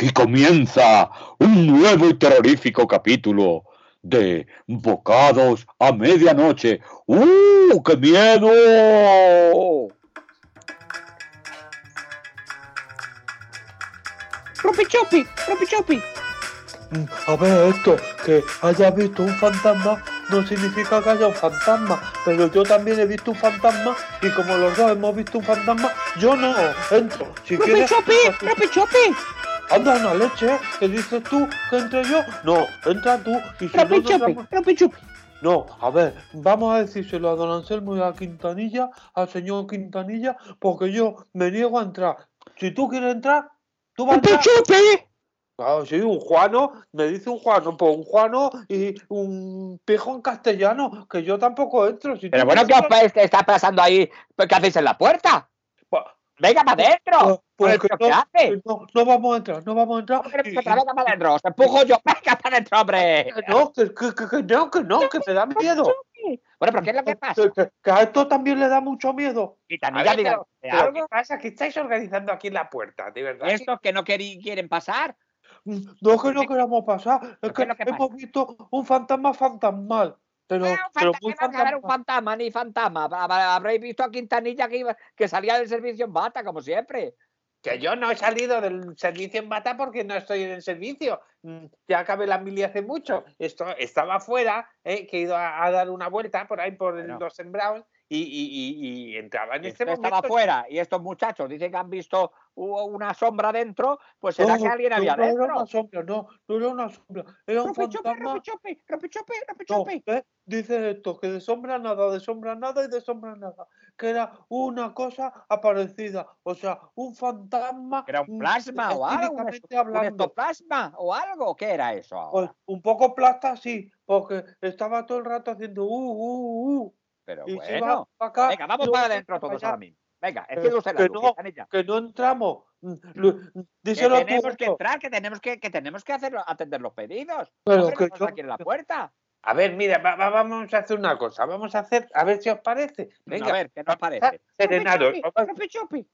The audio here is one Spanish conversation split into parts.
Aquí comienza un nuevo y terrorífico capítulo de Bocados a Medianoche. ¡Uh, qué miedo! ¡Ropichopi! ¡Ropichopi! A ver, esto, que haya visto un fantasma no significa que haya un fantasma, pero yo también he visto un fantasma y como los dos hemos visto un fantasma, yo no entro. Si quieres, ¡Ropichopi! ¡Ropichopi! Anda una leche, ¿qué dices tú? ¿Que entre yo? No, entra tú y si no, no, ¡Ropichopi! entramos- ¡Ropichopi! no, a ver, vamos a decírselo a don Anselmo y a Quintanilla, al señor Quintanilla, porque yo me niego a entrar. Si tú quieres entrar, tú vas a entrar. ¡Ropichopi! Claro, sí, un Juano, me dice un Juano, pues un Juano y un pijo en castellano, que yo tampoco entro. Si Pero bueno, ¿qué os está pasando ahí? ¿Pues ¿Qué hacéis en la puerta? Pues- ¡Venga para adentro! pues ¿Pero que ¿Qué no, hace? no, no vamos a entrar, no vamos a entrar. Pero, y- otra vez para adentro, os empujo yo. ¡Venga para adentro, hombre! no, que, que- que- no, que no, que me da miedo. Bueno, pero ¿qué es lo que pasa? Que, a esto también le da mucho miedo. Diga pero, ¿de pero algo? ¿qué pasa? ¿Qué estáis organizando aquí en la puerta? ¿De verdad? Estos que no quieren pasar. Mm, No es que no queramos pasar, es ¿Pero que hemos visto un fantasma fantasmal. Pero, pero muy era un fantasma. ni fantasma. Habréis visto a Quintanilla que, iba, que salía del servicio en bata, como siempre. Que yo no he salido del servicio en bata porque no estoy en el servicio. Mm, Ya acabé la mili hace mucho. Esto, estaba afuera, eh, que he ido a, a dar una vuelta por ahí por Bueno. los sembrados y, y- y- y entraba en este momento. estaba fuera y estos muchachos dicen que han visto u- una sombra dentro, pues será que No, alguien no, había no era dentro. una sombra, no, no era una sombra, era un fantasma. ¡Ropichopi! ¡Ropichopi! No. ¿ves? Dice esto, que de sombra nada, de sombra nada y de sombra nada. Que era una cosa aparecida. O sea, un fantasma. ¿Que era un plasma o algo? ¿Un, ectoplasma o algo? ¿Qué era eso ahora? Pues un poco plasta, sí, porque estaba todo el rato haciendo uh, uh, uh. Pero Y bueno, acá. venga, vamos para adentro todos ahora mismo. Venga, Que- enciende usted la que no. Que no entramos. Que Díselo tú, tenemos que entrar, que tenemos que, que tenemos que hacerlo, atender los pedidos. Pero Hombre, que yo- aquí en la puerta. A ver, mira, va- va- vamos a hacer una cosa. Vamos a hacer, a ver si os parece. Venga, a ver, ¿qué nos parece? ¡Ropichopi!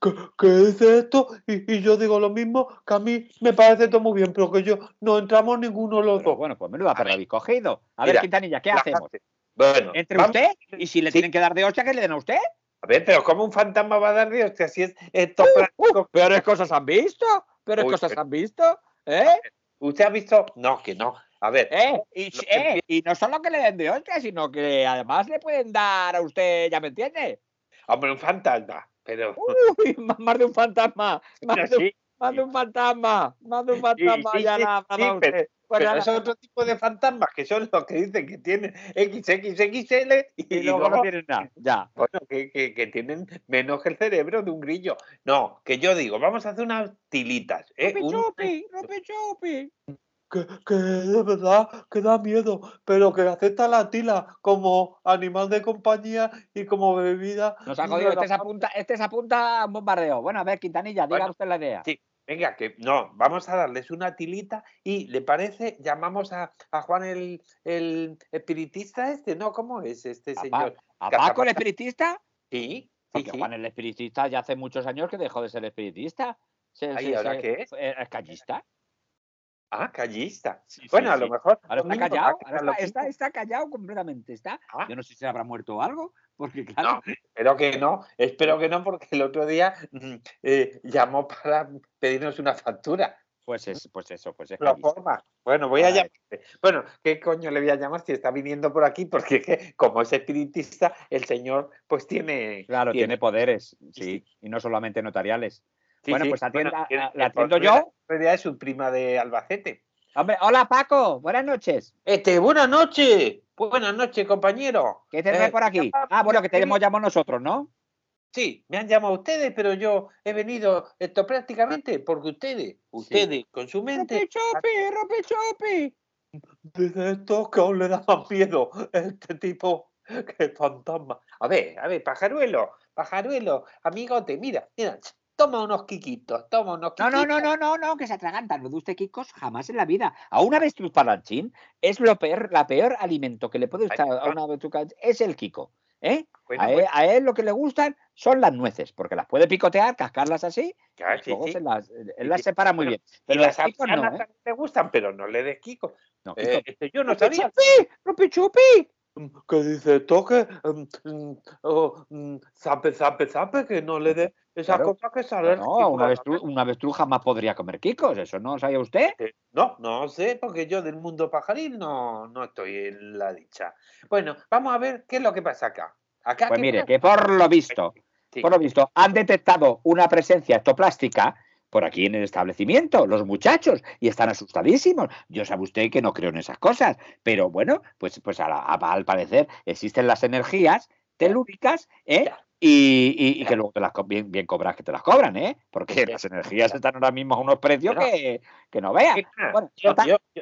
que, que dice esto y, y yo digo lo mismo, que a mí me parece todo muy bien, pero que yo no entramos ninguno de los Pero dos. bueno, pues menuda perra habéis cogido. A Mira, ver, Quintanilla, ¿qué hacemos? Bueno, Entre vamos- usted y si le Sí. tienen que dar de hostia, que le den a usted. A ver, pero ¿cómo un fantasma va a dar Dios? Que así es esto práctico. Peores cosas han visto. Peores Uy, cosas pero- han visto. ¿Eh? ¿Usted ha visto? No, que no. A ver, ¿Eh? Y, eh, y no solo que le den de hostia, sino que además le pueden dar a usted, ¿ya me entiende? hombre, un fantasma. Pero Uy, más de un fantasma. Más, de, un- sí, más de un fantasma. Más de un fantasma. sí, ya sí, nada, sí, nada, pero- Pues pero es otro tipo de fantasmas que son los que dicen que tienen XXXL y, y luego no tienen nada. Ya. bueno, que, que- que tienen menos que el cerebro de un grillo. No, que yo digo, vamos a hacer unas tilitas. ¿eh? Un- ¡Ropichopi! ¡Ropichopi! Que, que de verdad que da miedo, pero que acepta la tila como animal de compañía y como bebida. Nos ha jodido. Este se apunta, este se apunta a un bombardeo. Bueno, a ver, Quintanilla, diga Bueno, usted la idea. sí. Venga, que no, vamos a darles una tilita y le parece, llamamos a, a Juan el, el espiritista este, ¿no? ¿Cómo es este ¿A, Pa- señor? a Paco el espiritista? Sí, sí, Porque sí. Juan el espiritista ya hace muchos años que dejó de ser espiritista. Se, Ay, se- ¿ahora se- qué es? eh, Es callista. Ah, callista. Sí, Bueno, a lo mejor. Ahora está callado, ahora está, está, callado completamente. Está. Ah. Yo no sé si se habrá muerto o algo, porque claro, No, espero que no, espero que no, porque el otro día mm, eh, llamó para pedirnos una factura. pues es, pues eso, pues es Lo callista. forma. Bueno, voy a llamar. Bueno, ¿qué coño le voy a llamar si está viniendo por aquí? Porque es que, como es espiritista, el señor pues tiene. Claro, tiene poderes, Sí, sí, y no solamente notariales. sí, bueno, sí, pues atienda- a- la atiendo yo. En realidad es su prima de Albacete. Hombre, hola Paco, buenas noches. Este, buenas noches. Buenas noches, compañero. ¿Qué te Eh, por aquí? Ah, bueno, que te hemos llamado nosotros, ¿no? Sí, me han llamado ustedes, pero yo he venido esto prácticamente porque ustedes, ustedes con su mente. ¡Ropichopi! ¡Ropichopi! Dice esto que aún le da más miedo este tipo que fantasma. A ver, a ver, pajaruelo, pajaruelo, amigote, mira, mira, toma unos quiquitos, toma unos No, quiquitos. no, no, no, no, no, que se atragantan. No de usted Kikos jamás en la vida. A una avestruz parlanchín es lo peor, la peor alimento que le puede Ay, estar a una avestruz es el Kiko. ¿eh? Bueno, a, él, bueno, a él lo que le gustan son las nueces, porque las puede picotear, cascarlas así, y sí, luego sí. se las, él Sí, las sí. separa muy bien. Pero las las picos no, ¿eh? te gustan, pero no le des Kiko. No, Eh, Kiko, este, yo no ¡Rupi sabía. chupi! ¡Rupi chupi! Mm, Que dice toque, mm, mm, oh, zape, zape, zape, que no le dé esa Claro. que sale. no, una avestruz, una avestruz jamás podría comer quicos, ¿eso no sabía usted? No, no sé, porque yo del mundo pajaril no, no estoy en la dicha. Bueno, vamos a ver qué es lo que pasa acá. Acá Pues ¿qué mire, pasa? que por lo visto, Sí. por lo visto, han detectado una presencia ectoplástica por aquí en el establecimiento, los muchachos, y están asustadísimos. Yo sabe usted que no creo en esas cosas, pero bueno, pues, pues a la- a- al parecer existen las energías telúricas, ¿eh? Y, y- y que luego te las bien, bien cobras que te las cobran, ¿eh? Porque las energías están ahora mismo a unos precios que, que no veas. Bueno, yo,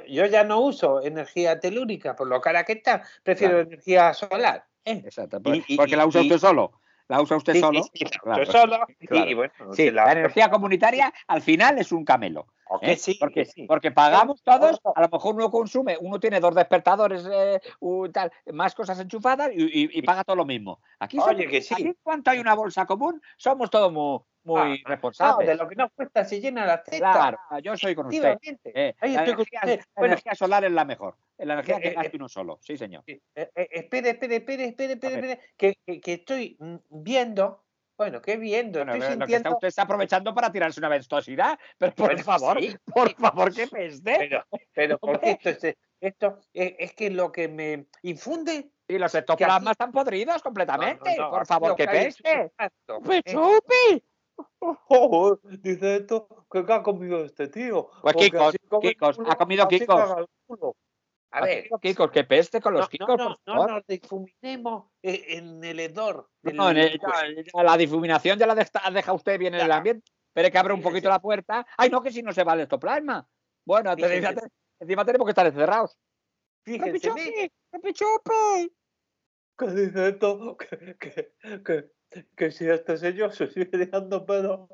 yo- ya no uso energía telúrica, por lo cara que está, prefiero Claro. energía solar. ¿eh? Exacto, pues- y- porque la y- usa y- usted solo. La usa usted Sí, solo. sí, la claro. solo, y- claro. y, bueno, Sí, la energía comunitaria al final es un camelo. o que ¿eh? sí, porque, que sí. porque pagamos todos, a lo mejor uno consume, uno tiene dos despertadores, eh, un tal, más cosas enchufadas y, y- y paga todo lo mismo. Aquí, somos- Oye, que sí. aquí en cuanto hay una bolsa común, somos todos muy, muy Ah, No, responsables. de lo que nos cuesta se llena la teta. Claro, yo soy con usted. Eh. Ahí estoy con energía, usted. Bueno, energía solar es la mejor. La energía Eh, que eh, gaste uno solo. Sí, señor. Eh, eh, espere, espere, espere, espere, espere, que, que, que estoy mm, viendo, bueno, ¿qué viendo? Bueno, estoy que está sintiendo, usted está aprovechando para tirarse una vestosidad. Pero por Bueno, favor, sí, por favor, qué peste. pero, pero porque esto, es, esto es, es que lo que me infunde... Y los aquí- ectoplasmas están podridos No, completamente. no, no, por aquí favor, que peste. impacto, ¡Rupi ¿eh? chupi! Oh, dice esto, que qué ha comido este tío. Pues Kikos, come Kikos, culo, ha comido Kikos. A ver, Kikos, qué peste con los no, Kikos, no, no, no nos difuminemos eh, en el hedor. del No, en el- ya la difuminación ya la deja, deja usted bien en el ambiente. Pero que abra un poquito la puerta. Ay, no, que si no se va el ectoplasma. Bueno, te- encima tenemos que estar encerrados. ¡Rupi Fíjense, chupi! Que dice esto, que, que, que, que si este señor se sigue dejando pedo,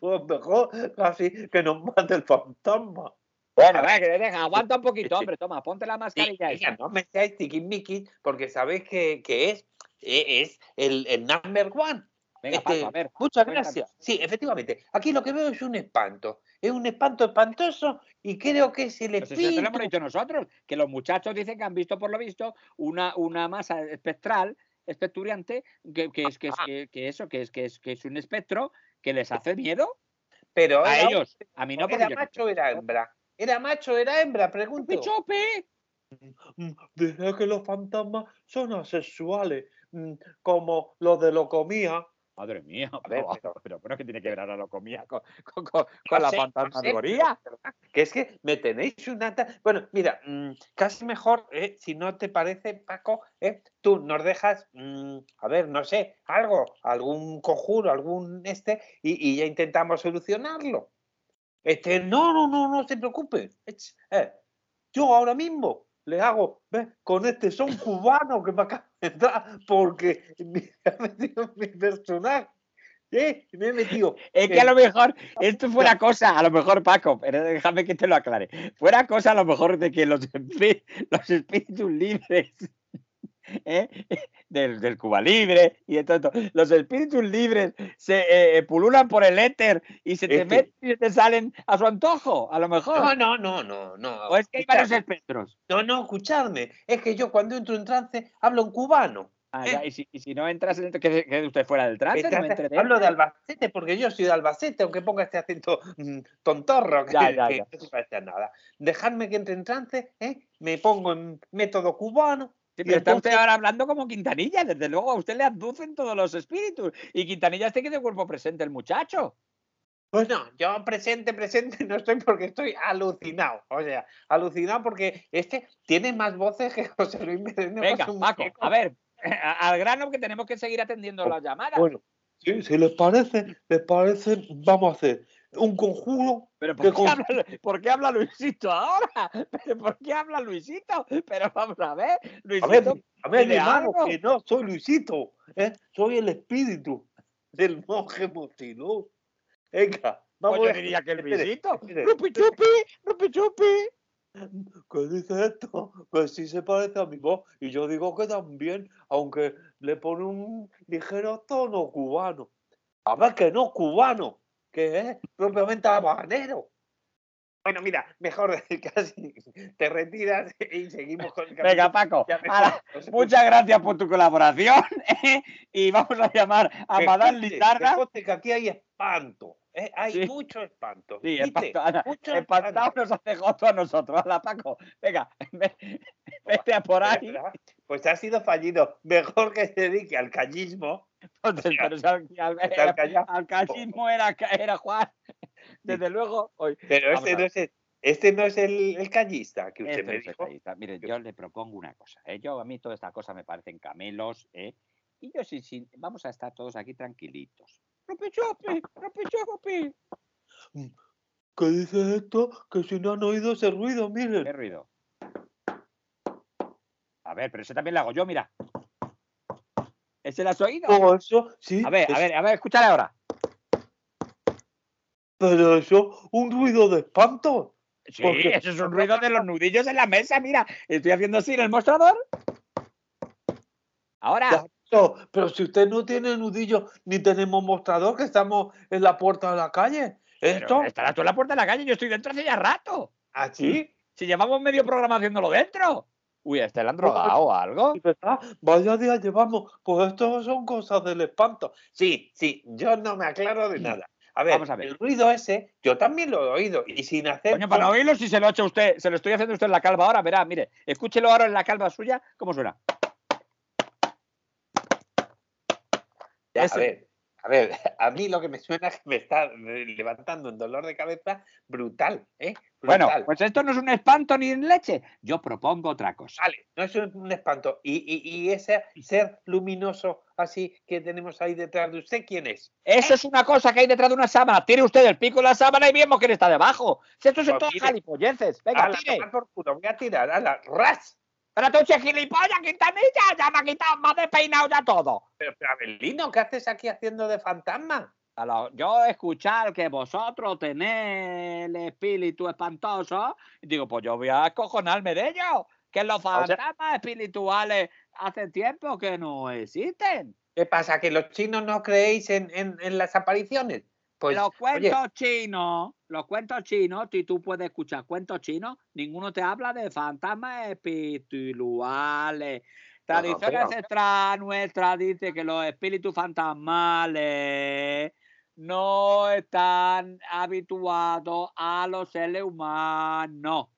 pues mejor casi que nos mate el fantasma. Bueno, a ver, que aguanta un poquito, Sí. hombre, toma, ponte la Sí, mascarilla esa. no me seáis tiquismiquis porque sabéis que, que es, e- es el, el number one. Venga, Este, Paco, a ver. Muchas cuéntanos. gracias. Sí, efectivamente. Aquí lo que veo es un espanto. Es un espanto espantoso y creo que es el Pues eso te lo espíritu. hemos dicho nosotros, que los muchachos dicen que han visto por lo visto una, una masa espectral, especturiante, que, que es, que, es, que, que eso, que es, que, es, que es un espectro que les hace miedo Pero a ellos. A mí no, porque era no macho o era hembra. ¿Era macho o era hembra? Pregunto. ¡Rupi chupi! Mm, Dice que los fantasmas son asexuales, mm, como los de locomía. Madre mía, ver, pero, pero- pero, ¿qué tiene que ver ahora lo comía con, con, con- No con la fantasmagoría? Que es que me tenéis una... Bueno, mira, mm, casi mejor, eh, si no te parece, Paco, eh, tú nos dejas, mm, a ver, no sé, algo, algún conjuro, algún este, y, y ya intentamos solucionarlo. Este, no, no, no, no se preocupe. Eh, yo ahora mismo le hago, ¿ves? Con este son cubano que me acaba de entrar, porque me ha metido mi personaje. ¿eh? Me he metido Es que a lo mejor esto fuera cosa, a lo mejor Paco, pero déjame que te lo aclare. Fuera cosa a lo mejor de que los, espi- los espíritus libres ¿eh? del, del Cuba Libre y de todo esto, los espíritus libres se eh, pululan por el éter y se te Este. meten y te salen a su antojo, a lo mejor. No, no, no, no, no. o es que hay varios espectros. No, no, escuchadme. Es que yo cuando entro en trance hablo en cubano. Ah, ¿Eh? ya, y, si, y si no entras en el, que, que usted fuera del trance, no me hablo de. Albacete porque yo soy de Albacete, aunque ponga este acento mm, tontorro, que, Ya, ya, que ya. no se parece a nada. Dejadme que entre en trance, ¿eh? me pongo en método cubano. Sí, pero está usted ahora hablando como Quintanilla, desde luego a usted le abducen todos los espíritus. Y Quintanilla este que de cuerpo presente el muchacho. Bueno, yo presente, presente no estoy porque estoy alucinado. O sea, alucinado porque este tiene más voces que José Luis Merendero Venga, Paco, a ver, al grano que tenemos que seguir atendiendo las llamadas. Bueno, si, si les parece, les parece, vamos a hacer un conjuro. pero ¿qué ¿por qué, con- habla, por qué habla Luisito ahora? ¿Pero por qué habla Luisito? Pero vamos a ver, A ver, Luisito. a ver, mi dile hermano, que no soy Luisito, ¿eh? soy el espíritu del monje Motilú. Venga, vamos Pues yo a ver. diría que el Luisito. ¡Rupi chupi! ¡Rupi chupi! ¿Qué dice esto? Que sí se parece a mi voz. Y yo digo que también, aunque le pone un ligero tono cubano. A ver que no cubano, que es propiamente habanero. Bueno, mira, mejor casi te retiras y seguimos con el Venga, capítulo. Paco. Nos muchas gracias por tu colaboración. ¿eh? y vamos a llamar a Madame conste que aquí hay espanto. ¿Eh? Hay Sí. mucho espanto. Sí, Mucho nos hace gozo a nosotros. Hala, Paco. Venga, ve- vete a por ahí. Pues ha sido fallido. Mejor que se dedique al callismo. Entonces, al, al- que al calla- al callismo era, era Juan. Desde luego, hoy. Pero este no, es el, este no es el, el callista que usted Este me es el dijo. callista. Mire, yo le propongo una cosa. ¿eh? Yo, a mí toda esta cosa me parecen camelos. ¿eh? Y yo sí, sí, vamos a estar todos aquí tranquilitos. Rompechope, rompechope. ¿Qué dice esto? Que si no han oído ese ruido, ¿Qué miren. ruido? A ver, pero ese también lo hago yo, mira. ¿Ese lo has oído? Eso, sí. A ver, a ver, a ver, escúchale ahora. Pero eso, un ruido de espanto. Sí, Porque- eso es un ruido de los nudillos en la mesa, mira. Estoy haciendo así en el mostrador. Ahora, Pero, si usted no tiene nudillo ni tenemos mostrador, que estamos en la puerta de la calle. Esto, estarás tú en la puerta de la calle, yo estoy dentro hace ya rato. ¿Así? Si llevamos medio programa haciéndolo dentro. Uy, ¿a este le han drogado o algo? ¿verdad? Vaya día llevamos. Pues esto son cosas del espanto. Sí, sí, yo no me aclaro de nada. A ver, Vamos a ver. el ruido ese, yo también lo he oído y sin hacer. Coño, para oírlo, si se lo ha hecho usted, se lo estoy haciendo a usted en la calva ahora, verá, mire, escúchelo ahora en la calva suya, ¿cómo suena? Ya. A ver, a ver, a mí lo que me suena es que me está levantando un dolor de cabeza brutal, ¿eh? Bueno, pues esto no es un espanto ni en leche. Yo propongo otra cosa. Vale, no es un, espanto. Y, y, y ese ser luminoso así que tenemos ahí detrás de usted, ¿quién es? Eso es una cosa que hay detrás de una sábana. Tire usted el pico de la sábana y vemos quién está debajo. Si esto son Pues mire. gilipolleces. Venga, Ala, tire. por culo, voy a tirar, ala, ras. Pero tú, che gilipollas, quintanilla, ya me ha quitado, me ha despeinado ya todo. Pero, pero Abelino, ¿qué haces aquí haciendo de fantasma? Lo- Yo escuchar que vosotros tenéis el espíritu espantoso, y digo, pues yo voy a acojonarme de ellos. Que los sea- fantasmas espirituales hace tiempo que no existen. ¿Qué pasa? ¿Que los chinos no creéis en, en- en las apariciones? Pues, los oye, cuentos chinos, los cuentos chinos, si tú puedes escuchar cuentos chinos, ninguno te habla de fantasmas espirituales. Tradición ancestral nuestra dice que los espíritus fantasmales no están habituados a los seres humanos.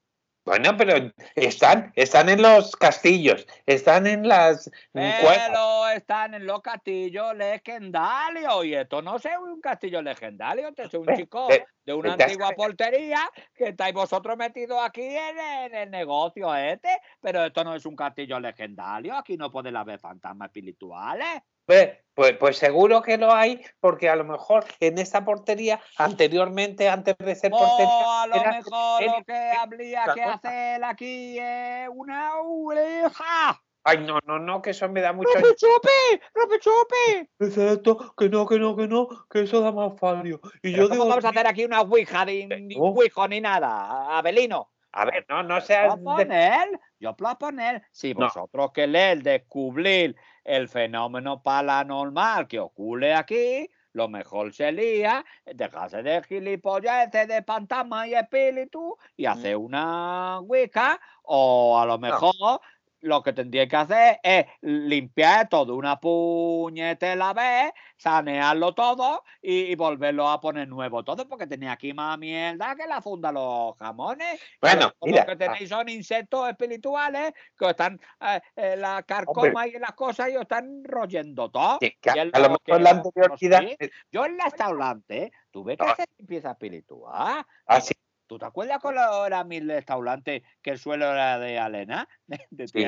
Bueno, pero están, están en los castillos, están en las. Pero están en los castillos legendarios. Y esto no es un castillo legendario, esto es un Ve, chico ve, de una antigua sabe. portería que estáis vosotros metidos aquí en, en el negocio este. Pero esto no es un castillo legendario. Aquí no pueden haber fantasmas espirituales. Ve, Pues, pues seguro que lo hay, porque a lo mejor en esta portería, anteriormente, antes de ser portería, O a lo era- mejor era- lo que habría que cosa. hacer aquí es una oreja. Ay, no, no, no, que eso me da mucho. ¡Rompechope! ¡Rompechope! Dice esto, que no, que no, que no, que eso da más falio. Y Pero yo ¿Cómo digo, vamos a hacer aquí una ouija, ni, ni No. ouija ni nada, Abelino? A ver, no, no seas. de- proponer, yo proponer, si No. vosotros queréis descubrir el fenómeno paranormal que ocurre aquí, lo mejor sería dejarse de gilipolleces de fantasmas y espíritus y hacer una wicca, o a lo mejor lo que tendría que hacer es limpiar todo una puñetera vez, sanearlo todo y, y volverlo a poner nuevo todo, porque tenía aquí más mierda que la funda de los jamones. Bueno, mira, que tenéis son insectos espirituales que están eh, en la carcoma y en las cosas y os están royendo todo. que- que y a, lo lo mejor la anterioridad. Yo en la restaurante tuve que No. hacer limpieza espiritual. Así, ¿Tú te acuerdas cuando era mi restaurante que el suelo era de arena, de, de Sí.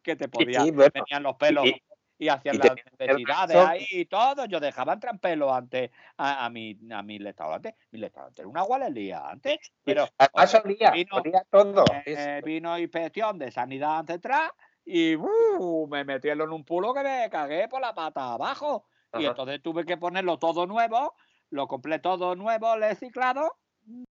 que te sí, podía, sí, bueno, venían los pelos y- y hacían y las necesidades ahí y todo? Yo dejaba entrar en pelo antes a, a mi, a mi restaurante. Mi restaurante era una gualería antes, pero además olía, vino- olía todo. eh, vino inspección de sanidad ancestral y ¡uh! me metieron en un pulo que me cagué por la pata abajo. Y entonces tuve que ponerlo todo nuevo, lo compré todo nuevo, reciclado,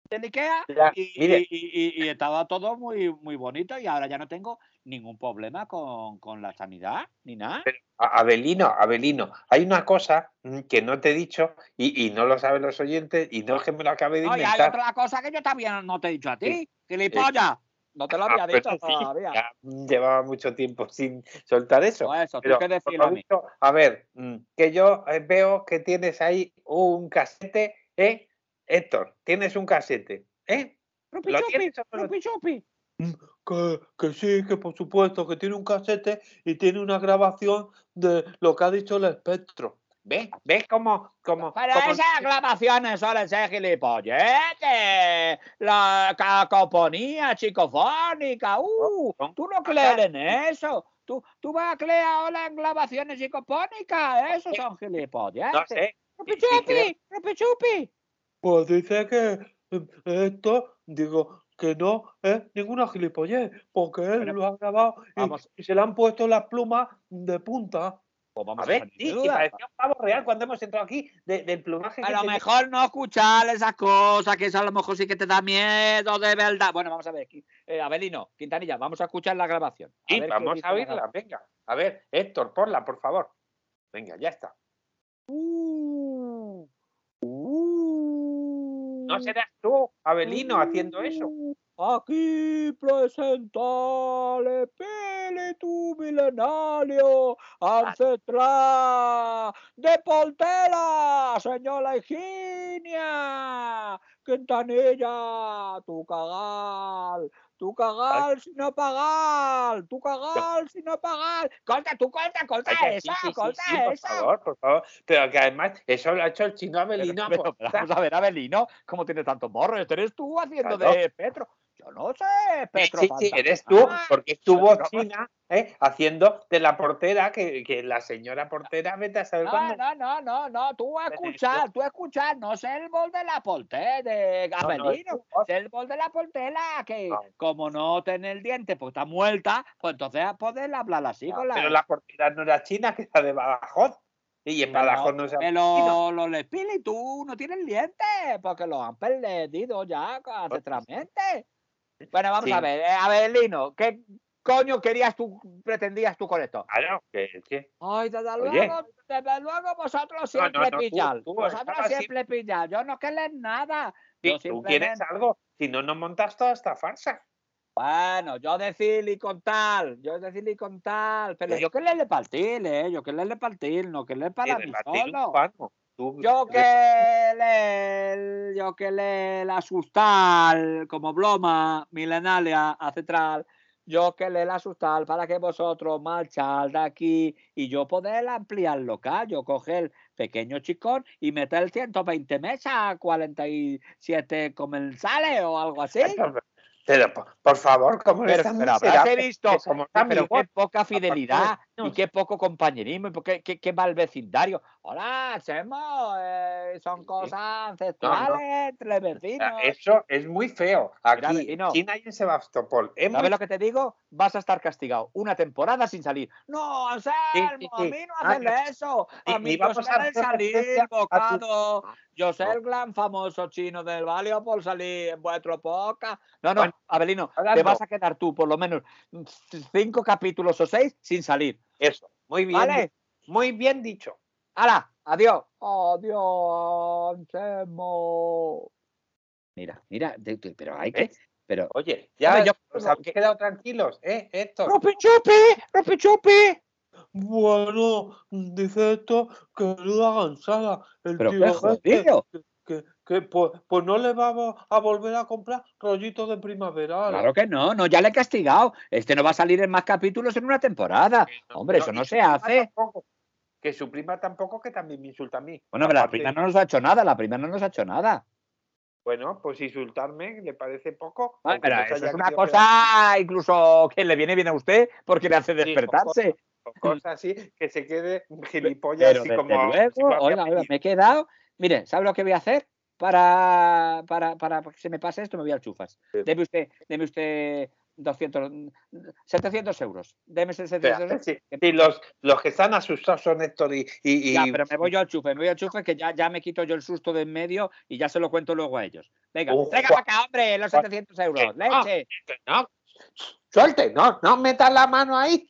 del Ikea Ya, y, mire. y- y- y estaba todo muy, muy bonito y ahora ya no tengo ningún problema con, con la sanidad ni nada. A- Abelino, Abelino, hay una cosa mm, que no te he dicho y, no lo saben los oyentes y no es que me lo acabe de No, y hay inventar. otra cosa que yo también no te he dicho a ti, Sí. gilipollas. No te lo Ah, había pero dicho sí, todavía. ya llevaba mucho tiempo sin soltar eso. Pues eso, Pero, decirlo mí. a ver, mm, que yo eh, veo que tienes ahí un casete, ¿eh? Héctor, tienes un casete, ¿eh? Rupi ¿Lo chupi, tienes rupi chupi. Que, que sí, que por supuesto, que tiene un casete y tiene una grabación de lo que ha dicho el espectro. ¿Ves? ¿Ves cómo, cómo, Pero cómo- esas grabaciones suelen ser gilipolletes, la cacoponía chicofónica, uh, son tú no crees en eso. Tú, tú vas a creer ahora en grabaciones psicofónicas, esos son gilipolletes. no sé, Rupi Sí, Pues dice que eh, esto, digo, que no es ninguna gilipollez, porque él lo ha grabado y, y se le han puesto las plumas de punta. Pues vamos A ver, sí, y parecía un pavo real cuando hemos entrado aquí de- del plumaje. A lo mejor no escuchar esas cosas, que eso a lo mejor sí que te da miedo de verdad. Bueno, vamos a ver, Qui- eh, Abelino, Quintanilla, vamos a escuchar la grabación. A Sí, ver qué vamos a la oírla, venga. A ver, Héctor, ponla, por favor. Venga, ya está. Uh, uh, No serás tú, Abelino, haciendo eso. Aquí presenta el espíritu milenario ancestral de Portela, señora Higinia. Quintanilla, tu cagal, tu cagal sin no pagar, tu cagal sin no pagar. Corta, tú corta, corta Ay, esa, sí, corta sí, por esa. favor, por favor. Pero que además, eso lo ha hecho el chino Pero, Abelino. pero, aposta. pero vamos a ver, Abelino, ¿cómo tiene tantos morros? Este eres tú haciendo Claro. de Petro. Yo no sé, Petro. sí, eres tú, porque estuvo China ¿eh? haciendo de la portera, que, que la señora portera, vete a saber No, cuándo. no, no, no, no, tú escuchar, tú a escuchchar, no sé el bol de la portera, de No, no, sé el bol de la portera, que Ah. como no tiene el diente, pues está muerta, pues entonces a poder hablar así con la... Pero la portera no era china, que era de Badajoz. Y en Badajoz no se Pero los espíritus no tienen dientes, porque los han perdido ya ancestralmente. Bueno, vamos Sí. a ver, eh, Abelino, ¿qué coño querías tú, pretendías tú con esto? Claro, que, que- Ay, desde luego, desde luego vosotros siempre no, pillar. tú Vosotros siempre pillar. Yo no querer nada. si tú quieres algo, si no, no montas toda esta farsa. Bueno, yo decirle y contar, yo decirle y contar, pero yo quererle partir, ¿eh? Yo quererle partir, no quererle para Y mí solo. Yo que le, yo que le la asustar como broma milenaria ancestral, yo que le la asustar para que vosotros marchar de aquí y yo poder ampliar el local, yo coger pequeño chicón y meter 120 mesas, 47 comensales o algo así. Pero, por, por favor, ¿cómo Pero, pero habrás visto, pero qué poca fidelidad y qué poco compañerismo y qué, qué, qué mal vecindario. Hola, hacemos, eh, son Sí, sí. cosas ancestrales entre O vecinos. Eso es muy feo. Aquí, vecino. en China y en Sebastopol. Muy ¿Sabes lo que te digo? Vas a estar castigado una temporada sin salir. No, Anselmo, sí, a sí. mí no Ah, hacerle eso. A mí no a salir, a bocado. Yo No. el gran famoso chino del Valio por salir en vuestro podcast. No, no, Bueno, Abelino, te vas a quedar tú por lo menos cinco capítulos o seis sin salir. Eso. Muy bien. ¿Vale? Muy bien dicho. ¡Hala! ¡Adiós! ¡Adiós, Anselmo! Mira, mira, pero hay que. ¿Ves? Pero, Oye, ya Hombre, yo- quedado tranquilos, ¿eh, Héctor? Rupi chupi, rupi chupi. Bueno, dice esto que no hagan saga. El tío este, jodido. que, que pues, pues no le vamos a volver a comprar rollitos de primavera. Claro que no, no, ya le he castigado. Este no va a salir en más capítulos en una temporada. Hombre, eso no se prima hace. tampoco. Que su prima tampoco, que también me insulta a mí. Bueno, pero la Aparte- primera no nos ha hecho nada, la primera no nos ha hecho nada. Bueno, pues insultarme le parece poco. Pero se eso es una cosa incluso que le viene bien a usted porque le hace Sí, despertarse. cosas así, que se quede gilipollas Pero así como. luego, oiga, me he quedado. Mire, ¿sabe lo que voy a hacer? Para, para, para que se me pase esto, me voy al chufas. Sí. Deme usted, deme usted 200, 700 euros. Deme 700 euros. Sí, sí, los, los que están asustados son Héctor y. y- y- Ya, pero me voy yo al chufe, me voy al chufe que ya, ya me quito yo el susto de en medio y ya se lo cuento luego a ellos. Venga, venga para acá, hombre, los 700 euros. No. No, suelte, no, no metas la mano ahí.